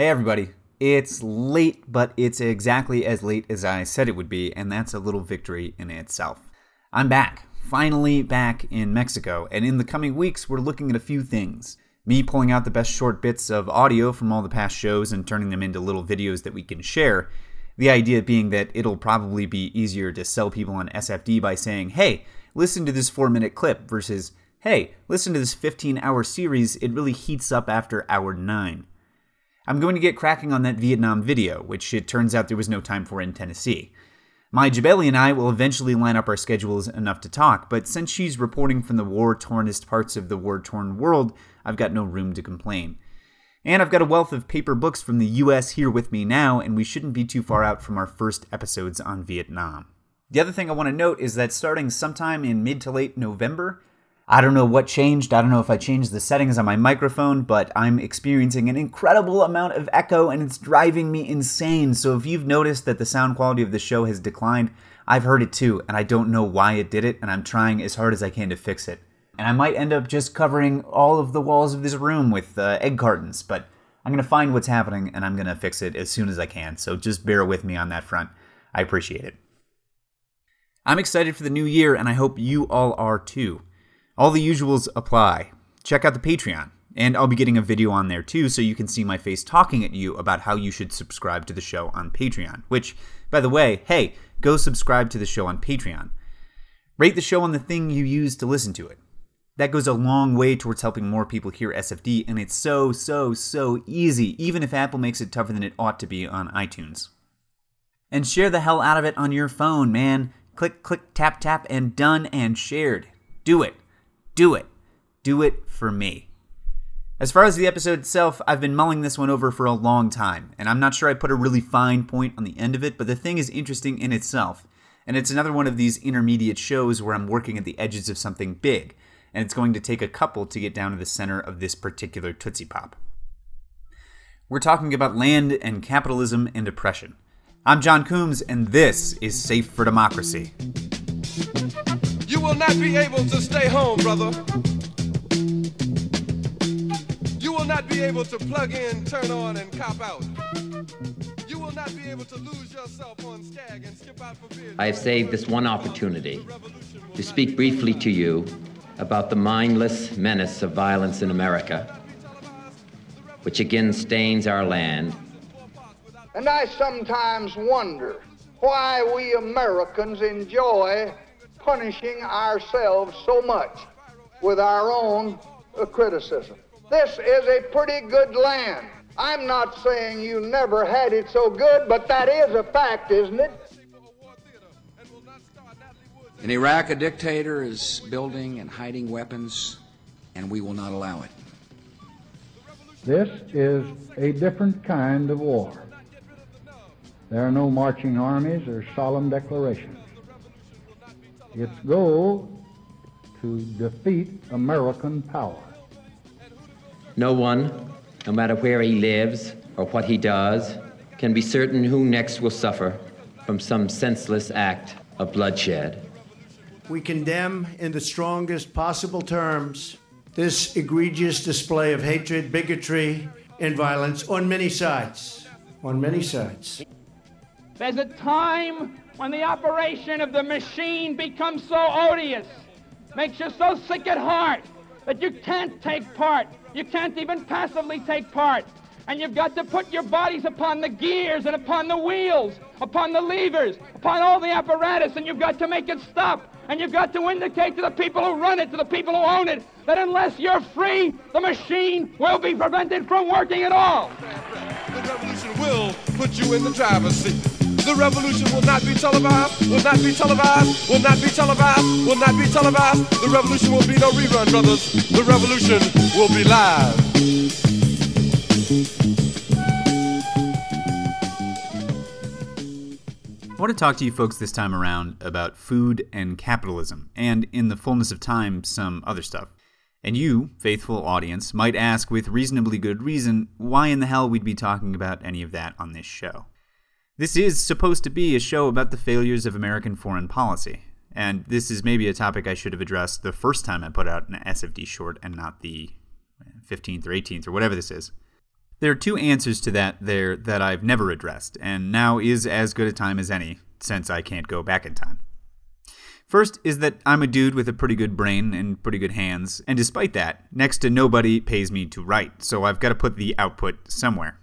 Hey, everybody. It's late, but it's exactly as late as I said it would be, and that's a little victory in itself. I'm back, finally back in Mexico, and in the coming weeks, we're looking at a few things. Me pulling out the best short bits of audio from all the past shows and turning them into little videos that we can share. The idea being that it'll probably be easier to sell people on SFD by saying, hey, listen to this four minute clip versus, hey, listen to this 15 hour series, it really heats up after hour 9. I'm going to get cracking on that Vietnam video, which it turns out there was no time for in Tennessee. My Jabeli and I will eventually line up our schedules enough to talk, but since she's reporting from the war tornest parts of the war torn world, I've got no room to complain. And I've got a wealth of paper books from the US here with me now, and we shouldn't be too far out from our first episodes on Vietnam. The other thing I want to note is that starting sometime in mid to late November, I don't know what changed. I don't know if I changed the settings on my microphone, but I'm experiencing an incredible amount of echo and it's driving me insane. So if you've noticed that the sound quality of the show has declined, I've heard it too, and I don't know why it did it, and I'm trying as hard as I can to fix it. And I might end up just covering all of the walls of this room with uh, egg cartons, but I'm to find what's happening and I'm to fix it as soon as I can. So just bear with me on that front. I appreciate it. I'm excited for the new year, and I hope you all are too. All the usuals apply. Check out the Patreon, and I'll be getting a video on there too so you can see my face talking at you about how you should subscribe to the show on Patreon. Which, by the way, hey, go subscribe to the show on Patreon. Rate the show on the thing you use to listen to it. That goes a long way towards helping more people hear SFD, and it's so, so, so easy, even if Apple makes it tougher than it ought to be on iTunes. And share the hell out of it on your phone, man. Click, click, tap, tap, and done and shared. Do it. Do it. Do it for me. As far as the episode itself, I've been mulling this one over for a long time, and I'm not sure I put a really fine point on the end of it, but the thing is interesting in itself. And it's another one of these intermediate shows where I'm working at the edges of something big, and it's going to take a couple to get down to the center of this particular Tootsie Pop. We're talking about land and capitalism and oppression. I'm John Coombs, and this is Safe for Democracy. You will not be able to stay home, brother. You will not be able to plug in, turn on, and cop out. You will not be able to lose yourself on Skag and skip out for beer. I have saved this one opportunity to speak briefly to you about the mindless menace of violence in America, which again stains our land. And I sometimes wonder why we Americans enjoy punishing ourselves so much with our own uh, criticism. This is a pretty good land. I'm not saying you never had it so good, but that is a fact, isn't it? In Iraq, a dictator is building and hiding weapons, and we will not allow it. This is a different kind of war. There are no marching armies or solemn declarations. Its goal to defeat American power. No one, no matter where he lives or what he does, can be certain who next will suffer from some senseless act of bloodshed. We condemn in the strongest possible terms this egregious display of hatred, bigotry, and violence on many sides. On many sides. There's a time when the operation of the machine becomes so odious, makes you so sick at heart that you can't take part. You can't even passively take part. And you've got to put your bodies upon the gears and upon the wheels, upon the levers, upon all the apparatus, and you've got to make it stop. And you've got to indicate to the people who run it, to the people who own it, that unless you're free, the machine will be prevented from working at all. The revolution will put you in the driver's seat. The revolution will not be televised, will not be televised, will not be televised, will not be televised. The revolution will be no rerun, brothers. The revolution will be live. I want to talk to you folks this time around about food and capitalism, and in the fullness of time, some other stuff. And you, faithful audience, might ask with reasonably good reason why in the hell we'd be talking about any of that on this show. This is supposed to be a show about the failures of American foreign policy, and this is maybe a topic I should have addressed the first time I put out an SFD short and not the 15th or 18th or whatever this is. There are two answers to that there that I've never addressed, and now is as good a time as any, since I can't go back in time. First is that I'm a dude with a pretty good brain and pretty good hands, and despite that, next to nobody pays me to write, so I've got to put the output somewhere.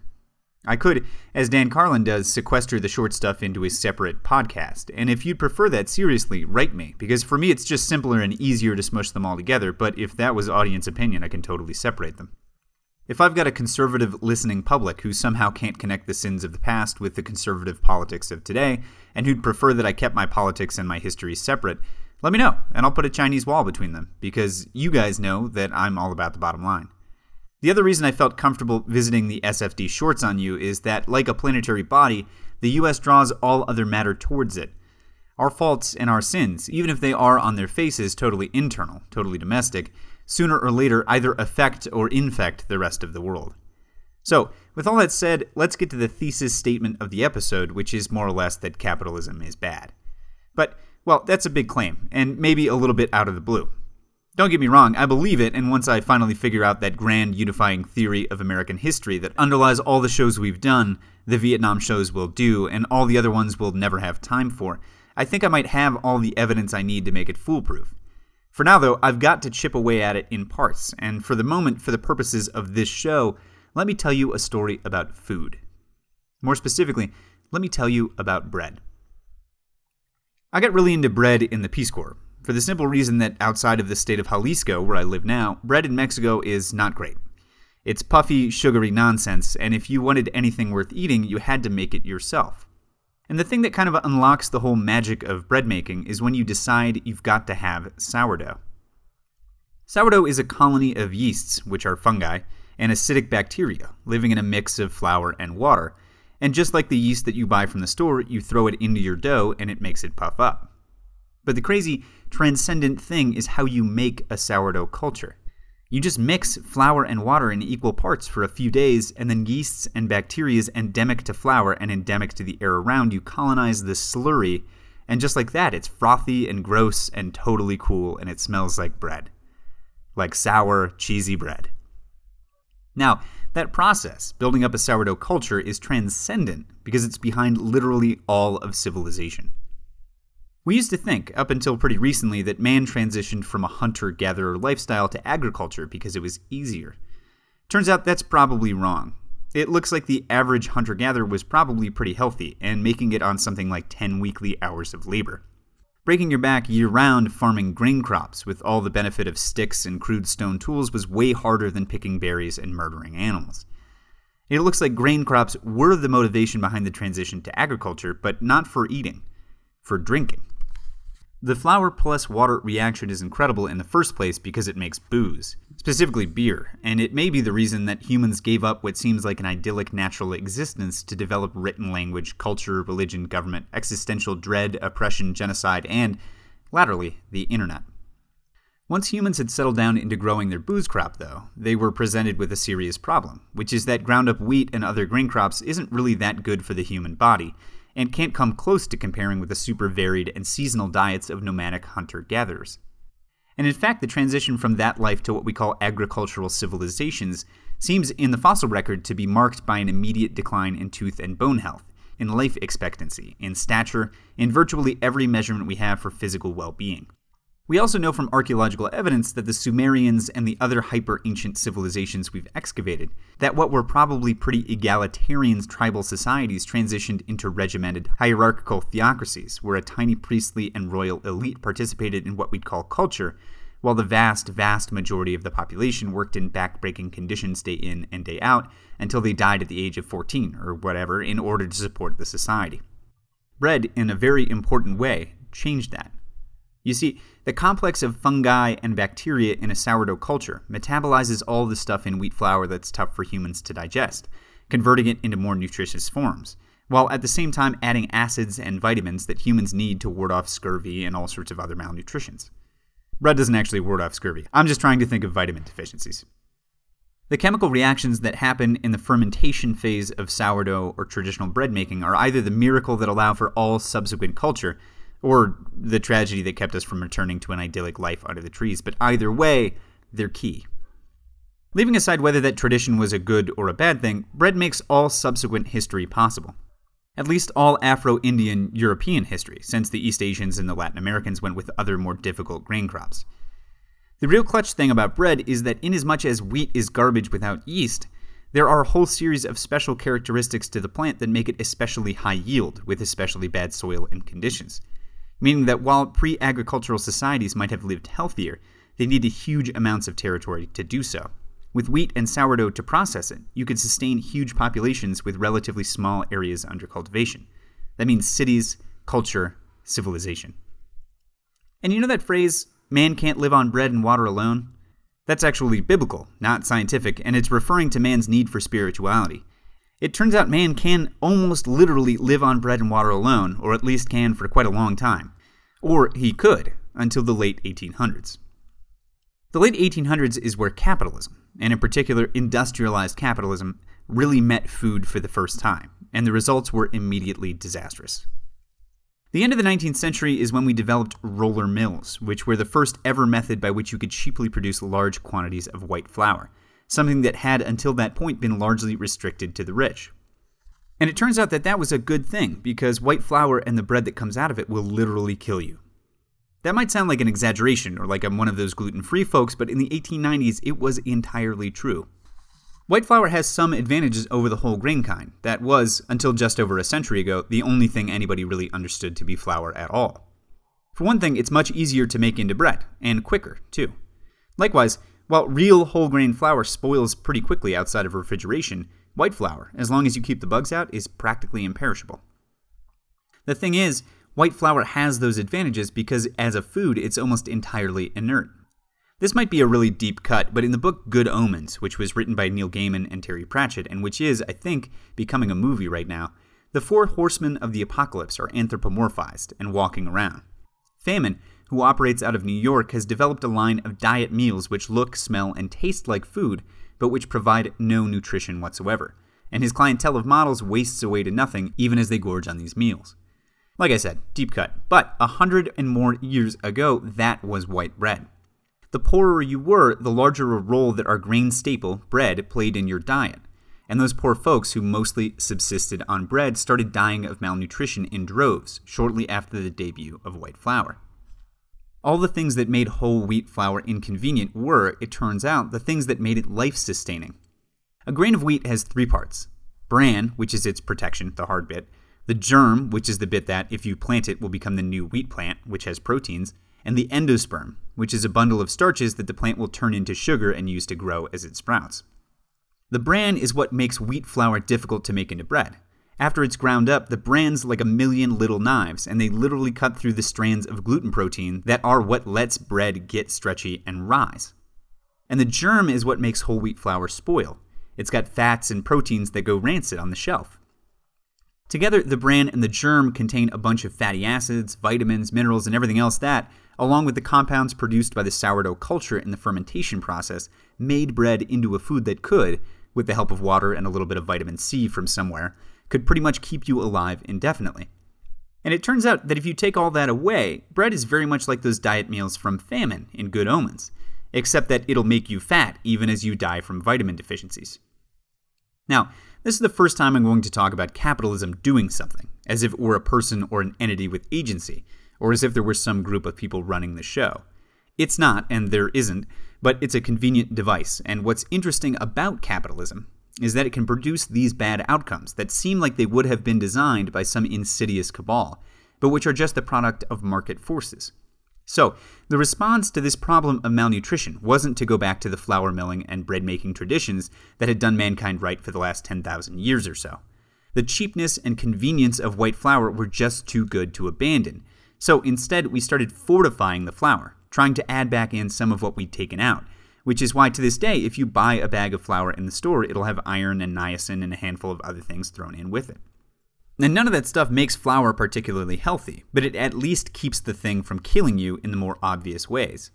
I could, as Dan Carlin does, sequester the short stuff into a separate podcast, and if you'd prefer that seriously, write me, because for me it's just simpler and easier to smush them all together, but if that was audience opinion, I can totally separate them. If I've got a conservative listening public who somehow can't connect the sins of the past with the conservative politics of today, and who'd prefer that I kept my politics and my history separate, let me know, and I'll put a Chinese wall between them, because you guys know that I'm all about the bottom line. The other reason I felt comfortable visiting the SFD shorts on you is that, like a planetary body, the US draws all other matter towards it. Our faults and our sins, even if they are on their faces totally internal, totally domestic, sooner or later either affect or infect the rest of the world. So, with all that said, let's get to the thesis statement of the episode, which is more or less that capitalism is bad. But, well, that's a big claim, and maybe a little bit out of the blue. Don't get me wrong, I believe it, and once I finally figure out that grand unifying theory of American history that underlies all the shows we've done, the Vietnam shows will do, and all the other ones we'll never have time for, I think I might have all the evidence I need to make it foolproof. For now, though, I've got to chip away at it in parts, and for the moment, for the purposes of this show, let me tell you a story about food. More specifically, let me tell you about bread. I got really into bread in the Peace Corps, for the simple reason that outside of the state of Jalisco, where I live now, bread in Mexico is not great. It's puffy, sugary nonsense, and if you wanted anything worth eating, you had to make it yourself. And the thing that kind of unlocks the whole magic of bread making is when you decide you've got to have sourdough. Sourdough is a colony of yeasts, which are fungi, and acidic bacteria living in a mix of flour and water. And just like the yeast that you buy from the store, you throw it into your dough and it makes it puff up. But the crazy, transcendent thing is how you make a sourdough culture. You just mix flour and water in equal parts for a few days, and then yeasts and bacteria endemic to flour and endemic to the air around you colonize the slurry, and just like that, it's frothy and gross and totally cool, and it smells like bread. Like sour, cheesy bread. Now, that process, building up a sourdough culture, is transcendent because it's behind literally all of civilization. We used to think, up until pretty recently, that man transitioned from a hunter gatherer lifestyle to agriculture because it was easier. Turns out that's probably wrong. It looks like the average hunter gatherer was probably pretty healthy and making it on something like 10 weekly hours of labor. Breaking your back year round farming grain crops with all the benefit of sticks and crude stone tools was way harder than picking berries and murdering animals. It looks like grain crops were the motivation behind the transition to agriculture, but not for eating, for drinking. The flour plus water reaction is incredible in the first place because it makes booze, specifically beer, and it may be the reason that humans gave up what seems like an idyllic natural existence to develop written language, culture, religion, government, existential dread, oppression, genocide, and, latterly, the internet. Once humans had settled down into growing their booze crop, though, they were presented with a serious problem, which is that ground up wheat and other grain crops isn't really that good for the human body and can't come close to comparing with the super varied and seasonal diets of nomadic hunter gatherers. And in fact, the transition from that life to what we call agricultural civilizations seems in the fossil record to be marked by an immediate decline in tooth and bone health, in life expectancy, in stature, in virtually every measurement we have for physical well being. We also know from archaeological evidence that the Sumerians and the other hyper ancient civilizations we've excavated, that what were probably pretty egalitarian tribal societies transitioned into regimented hierarchical theocracies, where a tiny priestly and royal elite participated in what we'd call culture, while the vast, vast majority of the population worked in backbreaking conditions day in and day out until they died at the age of 14 or whatever in order to support the society. Bread, in a very important way, changed that. You see, the complex of fungi and bacteria in a sourdough culture metabolizes all the stuff in wheat flour that's tough for humans to digest, converting it into more nutritious forms, while at the same time adding acids and vitamins that humans need to ward off scurvy and all sorts of other malnutritions. Bread doesn't actually ward off scurvy. I'm just trying to think of vitamin deficiencies. The chemical reactions that happen in the fermentation phase of sourdough or traditional bread making are either the miracle that allow for all subsequent culture or the tragedy that kept us from returning to an idyllic life under the trees. But either way, they're key. Leaving aside whether that tradition was a good or a bad thing, bread makes all subsequent history possible. At least all Afro Indian European history, since the East Asians and the Latin Americans went with other more difficult grain crops. The real clutch thing about bread is that, inasmuch as wheat is garbage without yeast, there are a whole series of special characteristics to the plant that make it especially high yield with especially bad soil and conditions. Meaning that while pre agricultural societies might have lived healthier, they needed huge amounts of territory to do so. With wheat and sourdough to process it, you could sustain huge populations with relatively small areas under cultivation. That means cities, culture, civilization. And you know that phrase, man can't live on bread and water alone? That's actually biblical, not scientific, and it's referring to man's need for spirituality. It turns out man can almost literally live on bread and water alone, or at least can for quite a long time. Or he could, until the late 1800s. The late 1800s is where capitalism, and in particular industrialized capitalism, really met food for the first time, and the results were immediately disastrous. The end of the 19th century is when we developed roller mills, which were the first ever method by which you could cheaply produce large quantities of white flour, something that had until that point been largely restricted to the rich. And it turns out that that was a good thing, because white flour and the bread that comes out of it will literally kill you. That might sound like an exaggeration or like I'm one of those gluten free folks, but in the 1890s it was entirely true. White flour has some advantages over the whole grain kind. That was, until just over a century ago, the only thing anybody really understood to be flour at all. For one thing, it's much easier to make into bread, and quicker, too. Likewise, while real whole grain flour spoils pretty quickly outside of refrigeration, white flour, as long as you keep the bugs out, is practically imperishable. The thing is, white flour has those advantages because as a food, it's almost entirely inert. This might be a really deep cut, but in the book Good Omens, which was written by Neil Gaiman and Terry Pratchett, and which is, I think, becoming a movie right now, the four horsemen of the apocalypse are anthropomorphized and walking around. Famine, who operates out of New York, has developed a line of diet meals which look, smell, and taste like food, but which provide no nutrition whatsoever. And his clientele of models wastes away to nothing even as they gorge on these meals. Like I said, deep cut, but a hundred and more years ago, that was white bread. The poorer you were, the larger a role that our grain staple, bread, played in your diet. And those poor folks who mostly subsisted on bread started dying of malnutrition in droves shortly after the debut of white flour. All the things that made whole wheat flour inconvenient were, it turns out, the things that made it life sustaining. A grain of wheat has three parts bran, which is its protection, the hard bit, the germ, which is the bit that, if you plant it, will become the new wheat plant, which has proteins, and the endosperm, which is a bundle of starches that the plant will turn into sugar and use to grow as it sprouts. The bran is what makes wheat flour difficult to make into bread. After it's ground up, the bran's like a million little knives, and they literally cut through the strands of gluten protein that are what lets bread get stretchy and rise. And the germ is what makes whole wheat flour spoil. It's got fats and proteins that go rancid on the shelf. Together, the bran and the germ contain a bunch of fatty acids, vitamins, minerals, and everything else that, along with the compounds produced by the sourdough culture in the fermentation process, made bread into a food that could, with the help of water and a little bit of vitamin C from somewhere, could pretty much keep you alive indefinitely. And it turns out that if you take all that away, bread is very much like those diet meals from famine in Good Omens, except that it'll make you fat even as you die from vitamin deficiencies. Now, this is the first time I'm going to talk about capitalism doing something, as if it were a person or an entity with agency, or as if there were some group of people running the show. It's not, and there isn't, but it's a convenient device, and what's interesting about capitalism is that it can produce these bad outcomes that seem like they would have been designed by some insidious cabal, but which are just the product of market forces. So, the response to this problem of malnutrition wasn't to go back to the flour milling and bread making traditions that had done mankind right for the last 10,000 years or so. The cheapness and convenience of white flour were just too good to abandon, so instead, we started fortifying the flour, trying to add back in some of what we'd taken out. Which is why to this day, if you buy a bag of flour in the store, it'll have iron and niacin and a handful of other things thrown in with it. And none of that stuff makes flour particularly healthy, but it at least keeps the thing from killing you in the more obvious ways.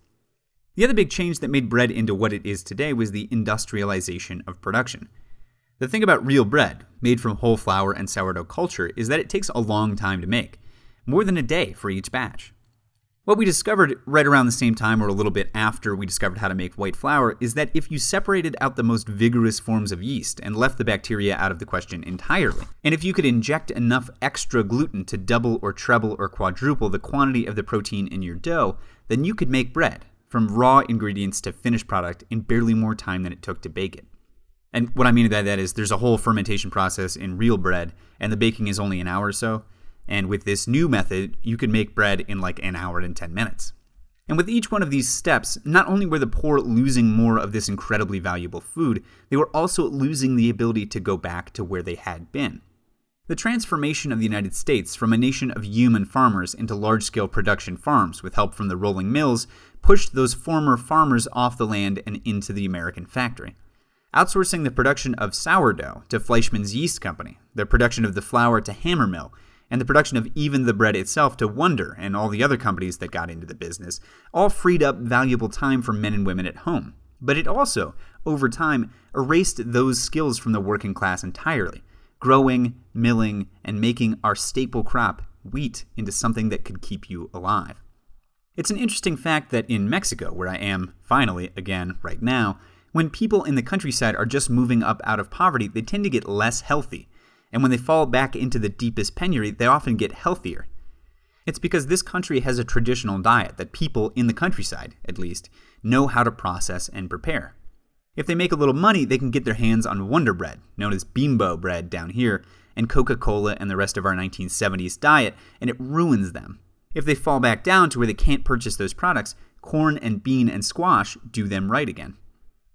The other big change that made bread into what it is today was the industrialization of production. The thing about real bread, made from whole flour and sourdough culture, is that it takes a long time to make more than a day for each batch. What we discovered right around the same time, or a little bit after we discovered how to make white flour, is that if you separated out the most vigorous forms of yeast and left the bacteria out of the question entirely, and if you could inject enough extra gluten to double or treble or quadruple the quantity of the protein in your dough, then you could make bread, from raw ingredients to finished product, in barely more time than it took to bake it. And what I mean by that is there's a whole fermentation process in real bread, and the baking is only an hour or so. And with this new method, you can make bread in like an hour and 10 minutes. And with each one of these steps, not only were the poor losing more of this incredibly valuable food, they were also losing the ability to go back to where they had been. The transformation of the United States from a nation of human farmers into large scale production farms with help from the rolling mills pushed those former farmers off the land and into the American factory. Outsourcing the production of sourdough to Fleischmann's Yeast Company, the production of the flour to Hammermill, and the production of even the bread itself to Wonder and all the other companies that got into the business, all freed up valuable time for men and women at home. But it also, over time, erased those skills from the working class entirely, growing, milling, and making our staple crop, wheat, into something that could keep you alive. It's an interesting fact that in Mexico, where I am finally again right now, when people in the countryside are just moving up out of poverty, they tend to get less healthy and when they fall back into the deepest penury, they often get healthier. It's because this country has a traditional diet that people in the countryside, at least, know how to process and prepare. If they make a little money, they can get their hands on Wonder Bread, known as Bimbo bread down here, and Coca Cola and the rest of our 1970s diet, and it ruins them. If they fall back down to where they can't purchase those products, corn and bean and squash do them right again.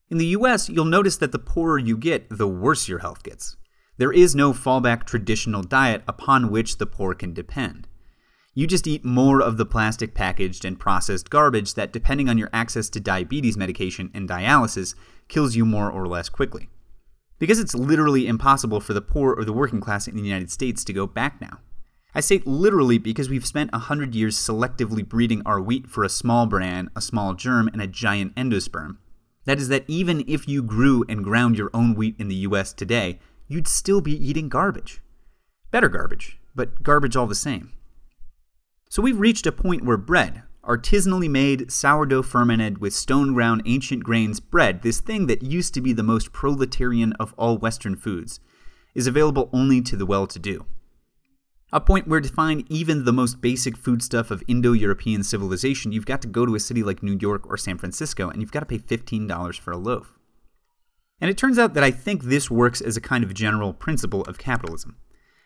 In the US, you'll notice that the poorer you get, the worse your health gets. There is no fallback traditional diet upon which the poor can depend. You just eat more of the plastic packaged and processed garbage that, depending on your access to diabetes medication and dialysis, kills you more or less quickly. Because it's literally impossible for the poor or the working class in the United States to go back now. I say literally because we've spent a hundred years selectively breeding our wheat for a small bran, a small germ, and a giant endosperm. That is, that even if you grew and ground your own wheat in the US today, you'd still be eating garbage. Better garbage, but garbage all the same. So we've reached a point where bread, artisanally made, sourdough fermented with stone ground ancient grains bread, this thing that used to be the most proletarian of all Western foods, is available only to the well to do. A point where to find even the most basic foodstuff of Indo European civilization, you've got to go to a city like New York or San Francisco and you've got to pay $15 for a loaf. And it turns out that I think this works as a kind of general principle of capitalism.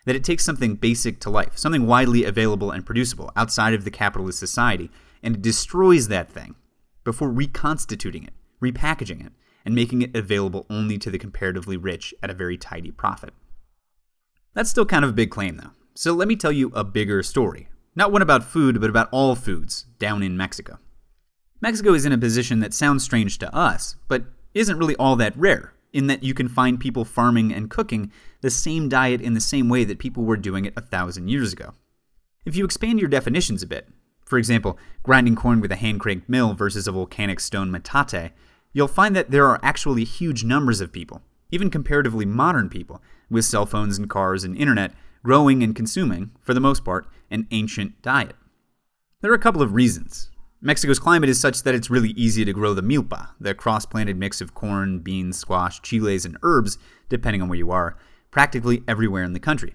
That it takes something basic to life, something widely available and producible outside of the capitalist society, and it destroys that thing before reconstituting it, repackaging it, and making it available only to the comparatively rich at a very tidy profit. That's still kind of a big claim, though. So let me tell you a bigger story. Not one about food, but about all foods down in Mexico. Mexico is in a position that sounds strange to us, but isn't really all that rare, in that you can find people farming and cooking the same diet in the same way that people were doing it a thousand years ago. If you expand your definitions a bit, for example, grinding corn with a hand cranked mill versus a volcanic stone metate, you'll find that there are actually huge numbers of people, even comparatively modern people, with cell phones and cars and internet, growing and consuming, for the most part, an ancient diet. There are a couple of reasons. Mexico's climate is such that it's really easy to grow the milpa, the cross planted mix of corn, beans, squash, chiles, and herbs, depending on where you are, practically everywhere in the country.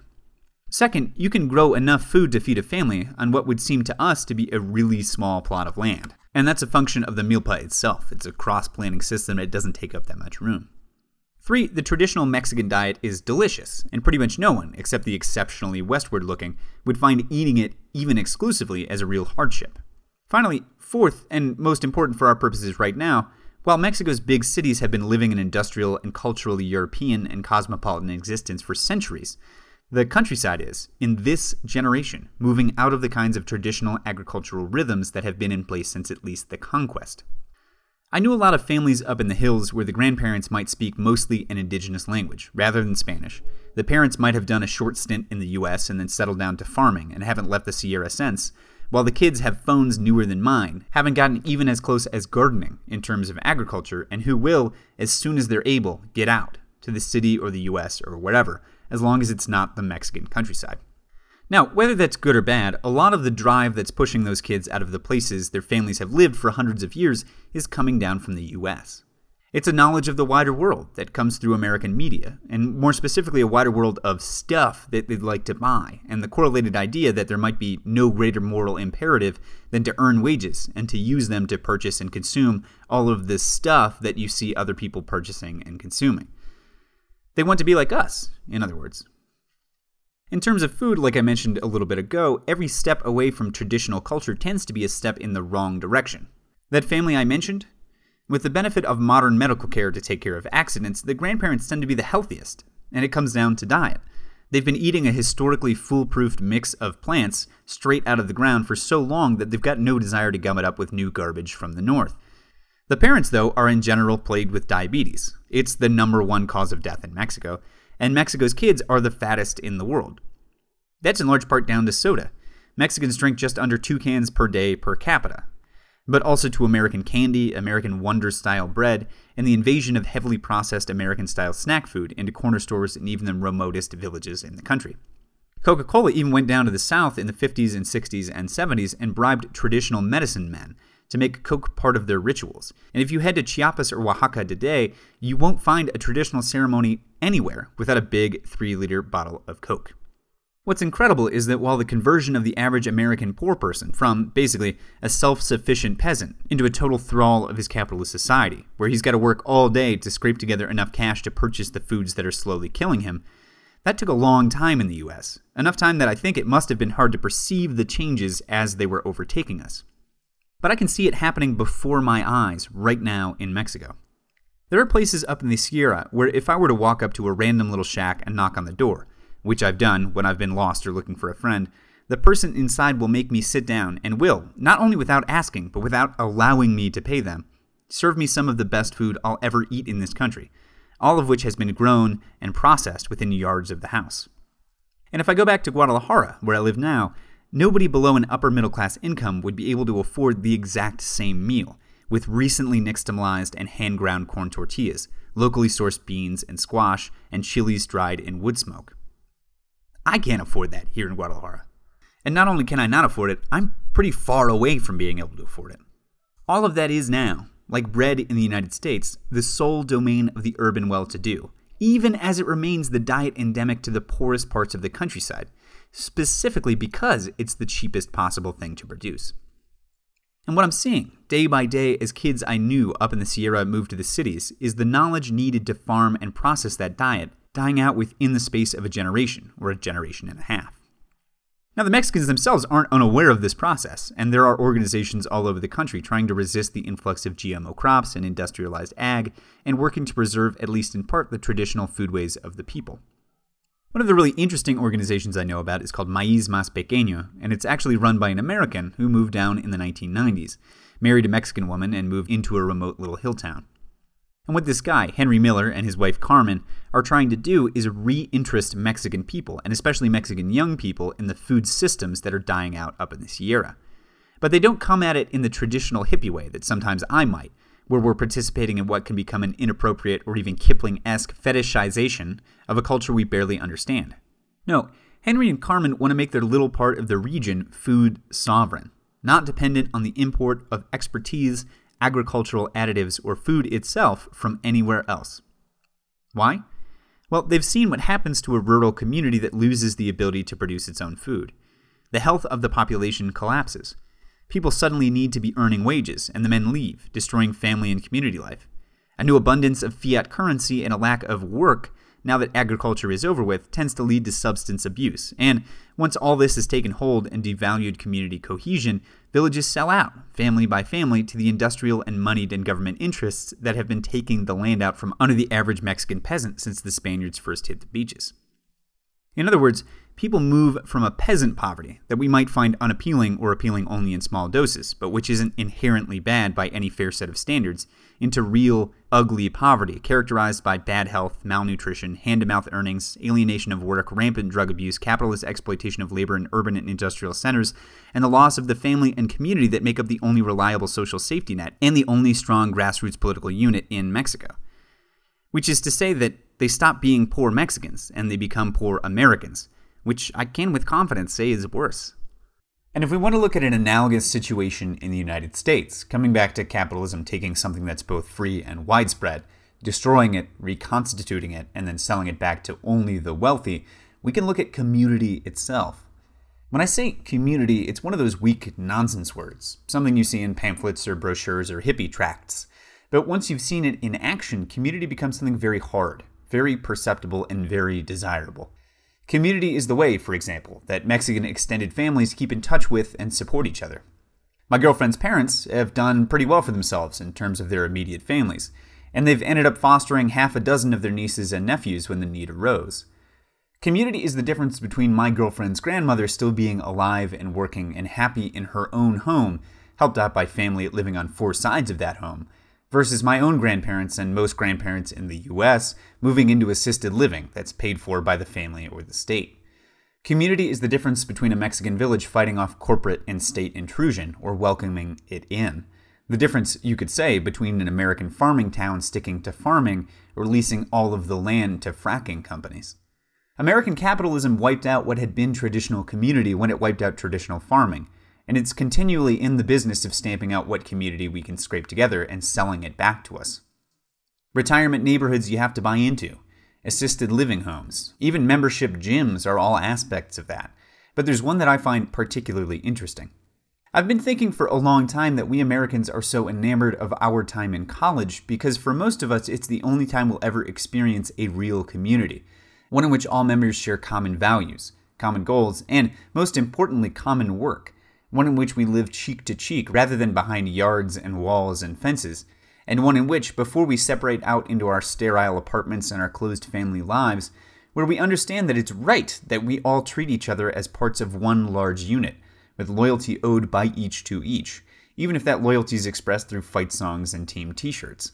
Second, you can grow enough food to feed a family on what would seem to us to be a really small plot of land. And that's a function of the milpa itself. It's a cross planting system, it doesn't take up that much room. Three, the traditional Mexican diet is delicious, and pretty much no one, except the exceptionally westward looking, would find eating it even exclusively as a real hardship. Finally, fourth, and most important for our purposes right now, while Mexico's big cities have been living an industrial and culturally European and cosmopolitan existence for centuries, the countryside is, in this generation, moving out of the kinds of traditional agricultural rhythms that have been in place since at least the conquest. I knew a lot of families up in the hills where the grandparents might speak mostly an indigenous language, rather than Spanish. The parents might have done a short stint in the US and then settled down to farming and haven't left the Sierra since, while the kids have phones newer than mine, haven't gotten even as close as gardening in terms of agriculture, and who will, as soon as they're able, get out to the city or the US or wherever, as long as it's not the Mexican countryside. Now, whether that's good or bad, a lot of the drive that's pushing those kids out of the places their families have lived for hundreds of years is coming down from the US. It's a knowledge of the wider world that comes through American media, and more specifically, a wider world of stuff that they'd like to buy, and the correlated idea that there might be no greater moral imperative than to earn wages and to use them to purchase and consume all of this stuff that you see other people purchasing and consuming. They want to be like us, in other words. In terms of food, like I mentioned a little bit ago, every step away from traditional culture tends to be a step in the wrong direction. That family I mentioned, with the benefit of modern medical care to take care of accidents, the grandparents tend to be the healthiest, and it comes down to diet. They've been eating a historically foolproof mix of plants straight out of the ground for so long that they've got no desire to gum it up with new garbage from the north. The parents, though, are in general plagued with diabetes. It's the number one cause of death in Mexico, and Mexico's kids are the fattest in the world. That's in large part down to soda. Mexicans drink just under two cans per day per capita, but also to American candy, American Wonder style bread, and the invasion of heavily processed American style snack food into corner stores in even the remotest villages in the country. Coca Cola even went down to the South in the 50s and 60s and 70s and bribed traditional medicine men to make Coke part of their rituals. And if you head to Chiapas or Oaxaca today, you won't find a traditional ceremony anywhere without a big 3 liter bottle of Coke. What's incredible is that while the conversion of the average American poor person from, basically, a self sufficient peasant into a total thrall of his capitalist society, where he's got to work all day to scrape together enough cash to purchase the foods that are slowly killing him, that took a long time in the US. Enough time that I think it must have been hard to perceive the changes as they were overtaking us. But I can see it happening before my eyes right now in Mexico. There are places up in the Sierra where if I were to walk up to a random little shack and knock on the door, which I've done when I've been lost or looking for a friend, the person inside will make me sit down and will, not only without asking, but without allowing me to pay them, serve me some of the best food I'll ever eat in this country, all of which has been grown and processed within yards of the house. And if I go back to Guadalajara, where I live now, nobody below an upper middle class income would be able to afford the exact same meal, with recently nixtamalized and hand ground corn tortillas, locally sourced beans and squash, and chilies dried in wood smoke. I can't afford that here in Guadalajara. And not only can I not afford it, I'm pretty far away from being able to afford it. All of that is now, like bread in the United States, the sole domain of the urban well to do, even as it remains the diet endemic to the poorest parts of the countryside, specifically because it's the cheapest possible thing to produce. And what I'm seeing day by day as kids I knew up in the Sierra moved to the cities is the knowledge needed to farm and process that diet dying out within the space of a generation, or a generation and a half. Now, the Mexicans themselves aren't unaware of this process, and there are organizations all over the country trying to resist the influx of GMO crops and industrialized ag, and working to preserve, at least in part, the traditional foodways of the people. One of the really interesting organizations I know about is called Maíz Más Pequeño, and it's actually run by an American who moved down in the 1990s, married a Mexican woman, and moved into a remote little hill town. And what this guy, Henry Miller, and his wife Carmen are trying to do is reinterest Mexican people, and especially Mexican young people, in the food systems that are dying out up in the Sierra. But they don't come at it in the traditional hippie way that sometimes I might, where we're participating in what can become an inappropriate or even Kipling esque fetishization of a culture we barely understand. No, Henry and Carmen want to make their little part of the region food sovereign, not dependent on the import of expertise agricultural additives, or food itself from anywhere else. Why? Well, they've seen what happens to a rural community that loses the ability to produce its own food. The health of the population collapses. People suddenly need to be earning wages, and the men leave, destroying family and community life. A new abundance of fiat currency and a lack of work now that agriculture is over with, tends to lead to substance abuse. And once all this has taken hold and devalued community cohesion, villages sell out, family by family, to the industrial and moneyed and government interests that have been taking the land out from under the average Mexican peasant since the Spaniards first hit the beaches. In other words, people move from a peasant poverty that we might find unappealing or appealing only in small doses, but which isn't inherently bad by any fair set of standards, into real, ugly poverty characterized by bad health, malnutrition, hand to mouth earnings, alienation of work, rampant drug abuse, capitalist exploitation of labor in urban and industrial centers, and the loss of the family and community that make up the only reliable social safety net and the only strong grassroots political unit in Mexico. Which is to say that they stop being poor Mexicans and they become poor Americans which I can with confidence say is worse. And if we want to look at an analogous situation in the United States, coming back to capitalism taking something that's both free and widespread, destroying it, reconstituting it, and then selling it back to only the wealthy, we can look at community itself. When I say community, it's one of those weak nonsense words, something you see in pamphlets or brochures or hippie tracts. But once you've seen it in action, community becomes something very hard, very perceptible, and very desirable. Community is the way, for example, that Mexican extended families keep in touch with and support each other. My girlfriend's parents have done pretty well for themselves in terms of their immediate families, and they've ended up fostering half a dozen of their nieces and nephews when the need arose. Community is the difference between my girlfriend's grandmother still being alive and working and happy in her own home, helped out by family living on four sides of that home, versus my own grandparents and most grandparents in the US moving into assisted living that's paid for by the family or the state. Community is the difference between a Mexican village fighting off corporate and state intrusion or welcoming it in. The difference, you could say, between an American farming town sticking to farming or leasing all of the land to fracking companies. American capitalism wiped out what had been traditional community when it wiped out traditional farming, and it's continually in the business of stamping out what community we can scrape together and selling it back to us. Retirement neighborhoods you have to buy into, assisted living homes, even membership gyms are all aspects of that, but there's one that I find particularly interesting. I've been thinking for a long time that we Americans are so enamored of our time in college because for most of us it's the only time we'll ever experience a real community one in which all members share common values, common goals, and, most importantly, common work, one in which we live cheek to cheek rather than behind yards and walls and fences, and one in which, before we separate out into our sterile apartments and our closed family lives, where we understand that it's right that we all treat each other as parts of one large unit, with loyalty owed by each to each, even if that loyalty is expressed through fight songs and team t shirts.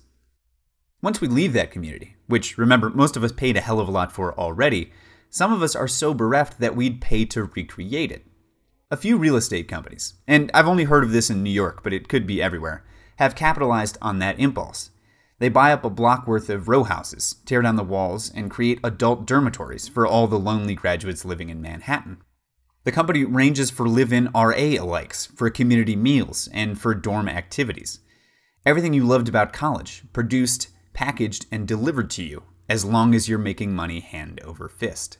Once we leave that community, which remember, most of us paid a hell of a lot for already, some of us are so bereft that we'd pay to recreate it. A few real estate companies, and I've only heard of this in New York, but it could be everywhere, have capitalized on that impulse. They buy up a block worth of row houses, tear down the walls, and create adult dormitories for all the lonely graduates living in Manhattan. The company ranges for live in RA alikes, for community meals, and for dorm activities. Everything you loved about college, produced packaged, and delivered to you, as long as you're making money hand over fist.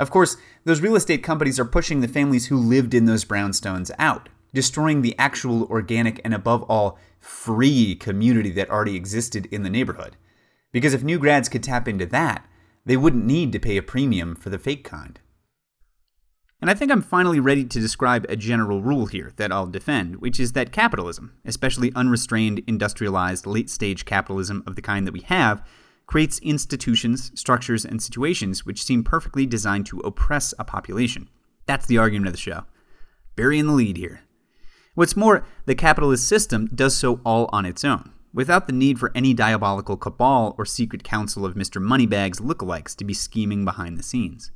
Of course, those real estate companies are pushing the families who lived in those brownstones out, destroying the actual organic and above all free community that already existed in the neighborhood. Because if new grads could tap into that, they wouldn't need to pay a premium for the fake kind. And I think I'm finally ready to describe a general rule here that I'll defend, which is that capitalism, especially unrestrained, industrialized, late stage capitalism of the kind that we have, creates institutions, structures, and situations which seem perfectly designed to oppress a population. That's the argument of the show. Barry in the lead here. What's more, the capitalist system does so all on its own, without the need for any diabolical cabal or secret council of Mr. Moneybags lookalikes to be scheming behind the scenes.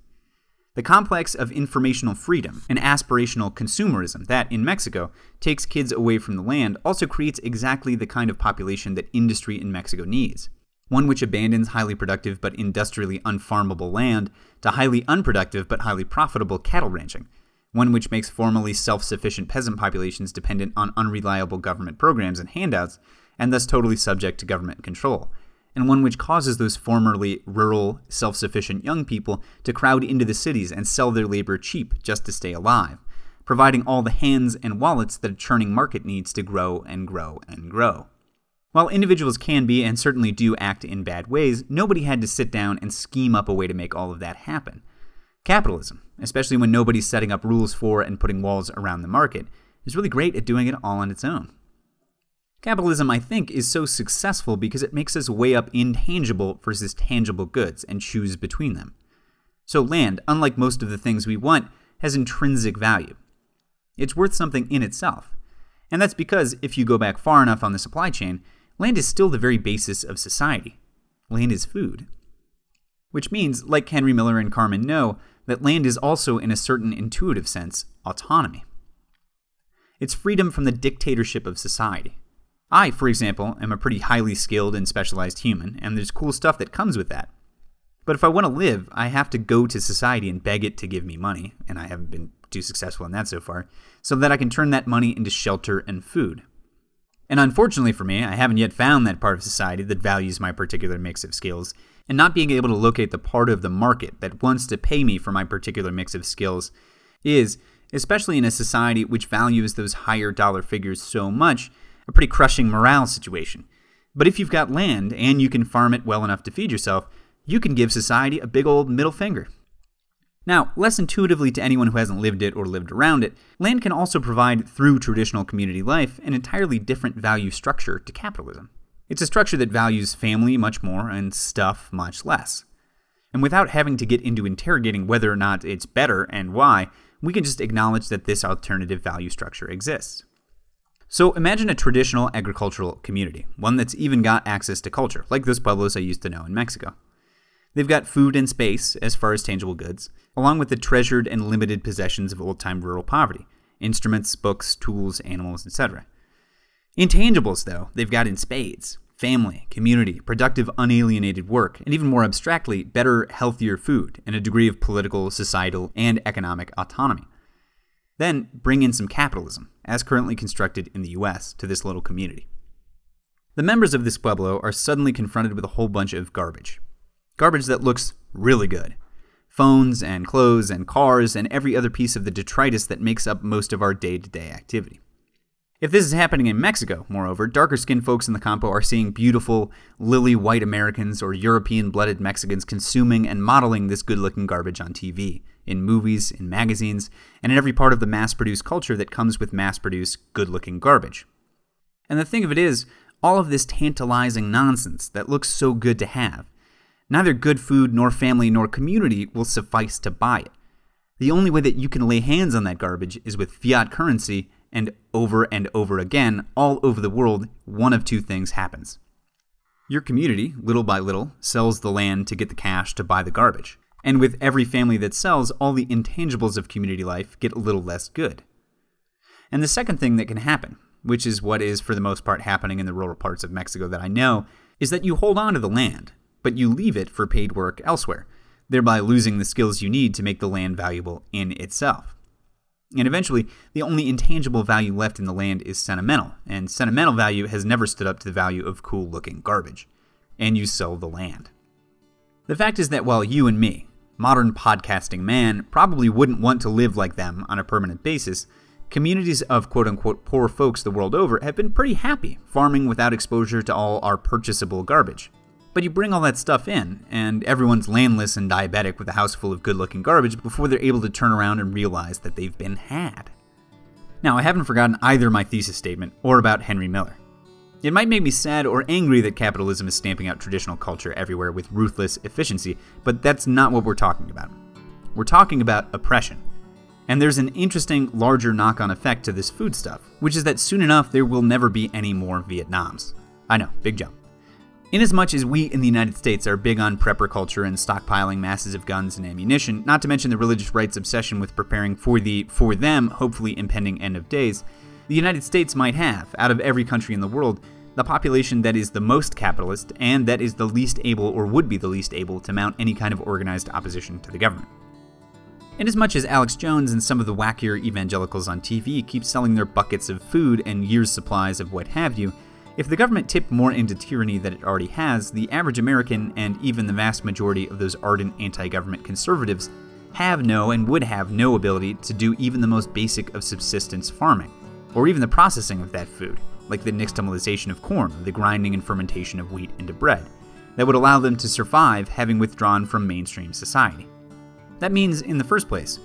The complex of informational freedom and aspirational consumerism that, in Mexico, takes kids away from the land also creates exactly the kind of population that industry in Mexico needs. One which abandons highly productive but industrially unfarmable land to highly unproductive but highly profitable cattle ranching. One which makes formerly self sufficient peasant populations dependent on unreliable government programs and handouts, and thus totally subject to government control and one which causes those formerly rural, self sufficient young people to crowd into the cities and sell their labor cheap just to stay alive, providing all the hands and wallets that a churning market needs to grow and grow and grow. While individuals can be and certainly do act in bad ways, nobody had to sit down and scheme up a way to make all of that happen. Capitalism, especially when nobody's setting up rules for and putting walls around the market, is really great at doing it all on its own. Capitalism, I think, is so successful because it makes us weigh up intangible versus tangible goods and choose between them. So, land, unlike most of the things we want, has intrinsic value. It's worth something in itself. And that's because, if you go back far enough on the supply chain, land is still the very basis of society. Land is food. Which means, like Henry Miller and Carmen know, that land is also, in a certain intuitive sense, autonomy. It's freedom from the dictatorship of society. I, for example, am a pretty highly skilled and specialized human, and there's cool stuff that comes with that. But if I want to live, I have to go to society and beg it to give me money, and I haven't been too successful in that so far, so that I can turn that money into shelter and food. And unfortunately for me, I haven't yet found that part of society that values my particular mix of skills, and not being able to locate the part of the market that wants to pay me for my particular mix of skills is, especially in a society which values those higher dollar figures so much, a pretty crushing morale situation. But if you've got land and you can farm it well enough to feed yourself, you can give society a big old middle finger. Now, less intuitively to anyone who hasn't lived it or lived around it, land can also provide, through traditional community life, an entirely different value structure to capitalism. It's a structure that values family much more and stuff much less. And without having to get into interrogating whether or not it's better and why, we can just acknowledge that this alternative value structure exists. So imagine a traditional agricultural community, one that's even got access to culture, like those pueblos I used to know in Mexico. They've got food and space as far as tangible goods, along with the treasured and limited possessions of old time rural poverty instruments, books, tools, animals, etc. Intangibles, though, they've got in spades family, community, productive, unalienated work, and even more abstractly, better, healthier food, and a degree of political, societal, and economic autonomy. Then bring in some capitalism, as currently constructed in the US, to this little community. The members of this pueblo are suddenly confronted with a whole bunch of garbage. Garbage that looks really good. Phones and clothes and cars and every other piece of the detritus that makes up most of our day to day activity. If this is happening in Mexico, moreover, darker skinned folks in the Campo are seeing beautiful, lily white Americans or European blooded Mexicans consuming and modeling this good looking garbage on TV, in movies, in magazines, and in every part of the mass produced culture that comes with mass produced, good looking garbage. And the thing of it is, all of this tantalizing nonsense that looks so good to have, neither good food nor family nor community will suffice to buy it. The only way that you can lay hands on that garbage is with fiat currency and over and over again, all over the world, one of two things happens. Your community, little by little, sells the land to get the cash to buy the garbage. And with every family that sells, all the intangibles of community life get a little less good. And the second thing that can happen, which is what is for the most part happening in the rural parts of Mexico that I know, is that you hold on to the land, but you leave it for paid work elsewhere, thereby losing the skills you need to make the land valuable in itself. And eventually, the only intangible value left in the land is sentimental, and sentimental value has never stood up to the value of cool looking garbage. And you sell the land. The fact is that while you and me, modern podcasting man, probably wouldn't want to live like them on a permanent basis, communities of quote unquote poor folks the world over have been pretty happy farming without exposure to all our purchasable garbage. But you bring all that stuff in, and everyone's landless and diabetic with a house full of good looking garbage before they're able to turn around and realize that they've been had. Now, I haven't forgotten either my thesis statement or about Henry Miller. It might make me sad or angry that capitalism is stamping out traditional culture everywhere with ruthless efficiency, but that's not what we're talking about. We're talking about oppression. And there's an interesting, larger knock on effect to this food stuff, which is that soon enough there will never be any more Vietnams. I know, big jump. Inasmuch as we in the United States are big on prepper culture and stockpiling masses of guns and ammunition, not to mention the religious right's obsession with preparing for the, for them, hopefully impending end of days, the United States might have, out of every country in the world, the population that is the most capitalist and that is the least able or would be the least able to mount any kind of organized opposition to the government. Inasmuch as Alex Jones and some of the wackier evangelicals on TV keep selling their buckets of food and years' supplies of what have you, if the government tipped more into tyranny than it already has, the average American and even the vast majority of those ardent anti government conservatives have no and would have no ability to do even the most basic of subsistence farming, or even the processing of that food, like the nixtamalization of corn or the grinding and fermentation of wheat into bread, that would allow them to survive having withdrawn from mainstream society. That means, in the first place,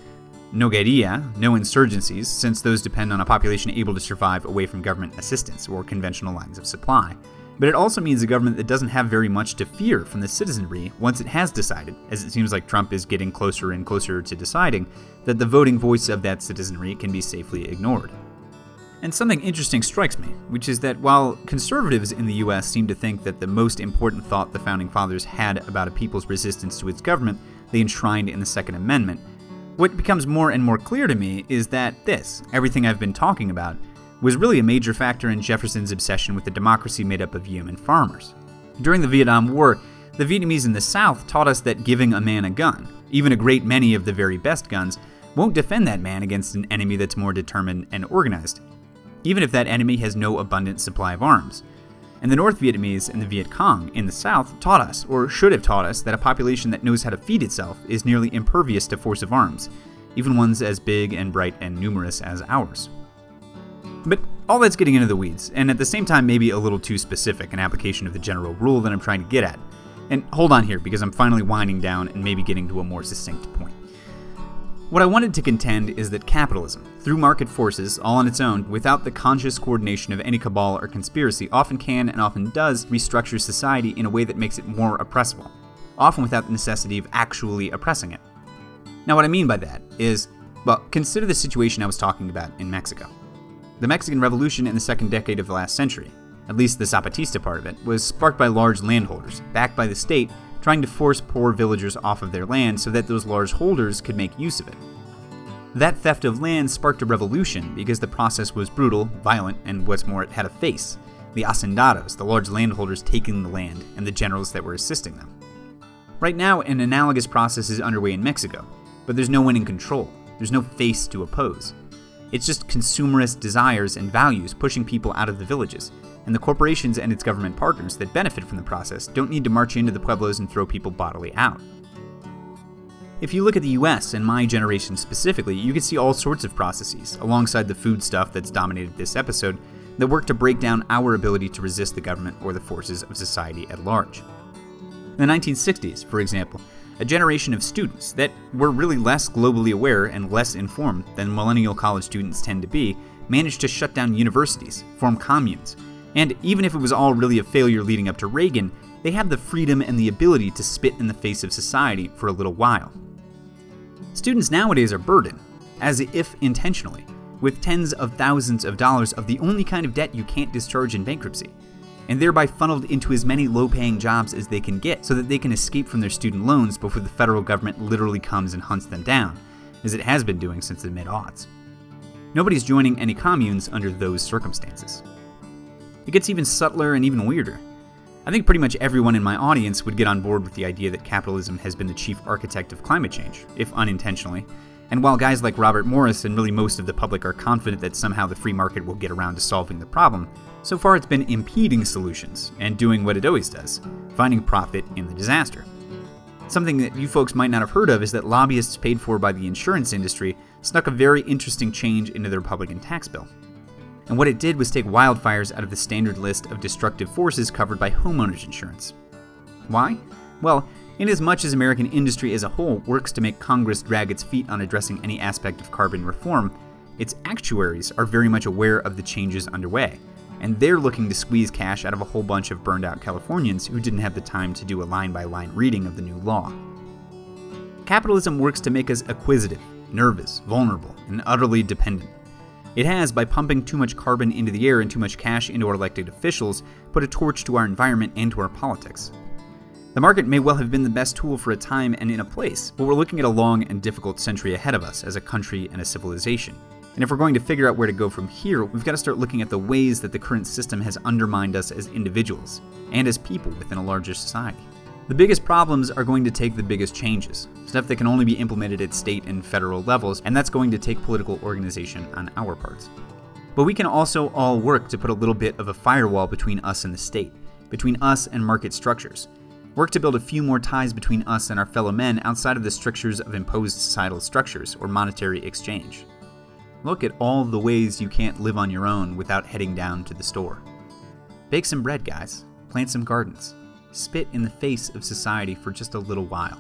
no guerrilla, no insurgencies, since those depend on a population able to survive away from government assistance or conventional lines of supply. But it also means a government that doesn't have very much to fear from the citizenry once it has decided, as it seems like Trump is getting closer and closer to deciding, that the voting voice of that citizenry can be safely ignored. And something interesting strikes me, which is that while conservatives in the US seem to think that the most important thought the Founding Fathers had about a people's resistance to its government they enshrined in the Second Amendment, what becomes more and more clear to me is that this, everything I've been talking about, was really a major factor in Jefferson's obsession with a democracy made up of yeoman farmers. During the Vietnam War, The Vietnamese in the South taught us that giving a man a gun, even a great many of the very best guns, won't defend that man against an enemy that's more determined and organized, even if that enemy has no abundant supply of arms. And the North Vietnamese and the Viet Cong in the South taught us, or should have taught us, that a population that knows how to feed itself is nearly impervious to force of arms, even ones as big and bright and numerous as ours. But all that's getting into the weeds, and at the same time, maybe a little too specific, an application of the general rule that I'm trying to get at. And hold on here, because I'm finally winding down and maybe getting to a more succinct point. What I wanted to contend is that capitalism, through market forces, all on its own, without the conscious coordination of any cabal or conspiracy, often can and often does restructure society in a way that makes it more oppressible, often without the necessity of actually oppressing it. Now, what I mean by that is, well, consider the situation I was talking about in Mexico. The Mexican Revolution in the second decade of the last century, at least the Zapatista part of it, was sparked by large landholders, backed by the state, trying to force poor villagers off of their land so that those large holders could make use of it. That theft of land sparked a revolution because the process was brutal, violent, and what's more, it had a face the hacendados, the large landholders taking the land, and the generals that were assisting them. Right now, an analogous process is underway in Mexico, but there's no one in control, there's no face to oppose. It's just consumerist desires and values pushing people out of the villages, and the corporations and its government partners that benefit from the process don't need to march into the pueblos and throw people bodily out. If you look at the US and my generation specifically, you can see all sorts of processes, alongside the food stuff that's dominated this episode, that work to break down our ability to resist the government or the forces of society at large. In the 1960s, for example, a generation of students that were really less globally aware and less informed than millennial college students tend to be managed to shut down universities, form communes, and even if it was all really a failure leading up to Reagan, they had the freedom and the ability to spit in the face of society for a little while. Students nowadays are burdened, as if intentionally, with tens of thousands of dollars of the only kind of debt you can't discharge in bankruptcy, and thereby funneled into as many low paying jobs as they can get so that they can escape from their student loans before the federal government literally comes and hunts them down, as it has been doing since the mid aughts. Nobody's joining any communes under those circumstances. It gets even subtler and even weirder. I think pretty much everyone in my audience would get on board with the idea that capitalism has been the chief architect of climate change, if unintentionally. And while guys like Robert Morris and really most of the public are confident that somehow the free market will get around to solving the problem, so far it's been impeding solutions and doing what it always does finding profit in the disaster. Something that you folks might not have heard of is that lobbyists paid for by the insurance industry snuck a very interesting change into the Republican tax bill and what it did was take wildfires out of the standard list of destructive forces covered by homeowners insurance. Why? Well, inasmuch as American industry as a whole works to make Congress drag its feet on addressing any aspect of carbon reform, its actuaries are very much aware of the changes underway, and they're looking to squeeze cash out of a whole bunch of burned out Californians who didn't have the time to do a line by line reading of the new law. Capitalism works to make us acquisitive, nervous, vulnerable, and utterly dependent. It has, by pumping too much carbon into the air and too much cash into our elected officials, put a torch to our environment and to our politics. The market may well have been the best tool for a time and in a place, but we're looking at a long and difficult century ahead of us as a country and a civilization. And if we're going to figure out where to go from here, we've got to start looking at the ways that the current system has undermined us as individuals and as people within a larger society. The biggest problems are going to take the biggest changes, stuff that can only be implemented at state and federal levels, and that's going to take political organization on our parts. But we can also all work to put a little bit of a firewall between us and the state, between us and market structures. Work to build a few more ties between us and our fellow men outside of the strictures of imposed societal structures or monetary exchange. Look at all the ways you can't live on your own without heading down to the store. Bake some bread, guys. Plant some gardens spit in the face of society for just a little while.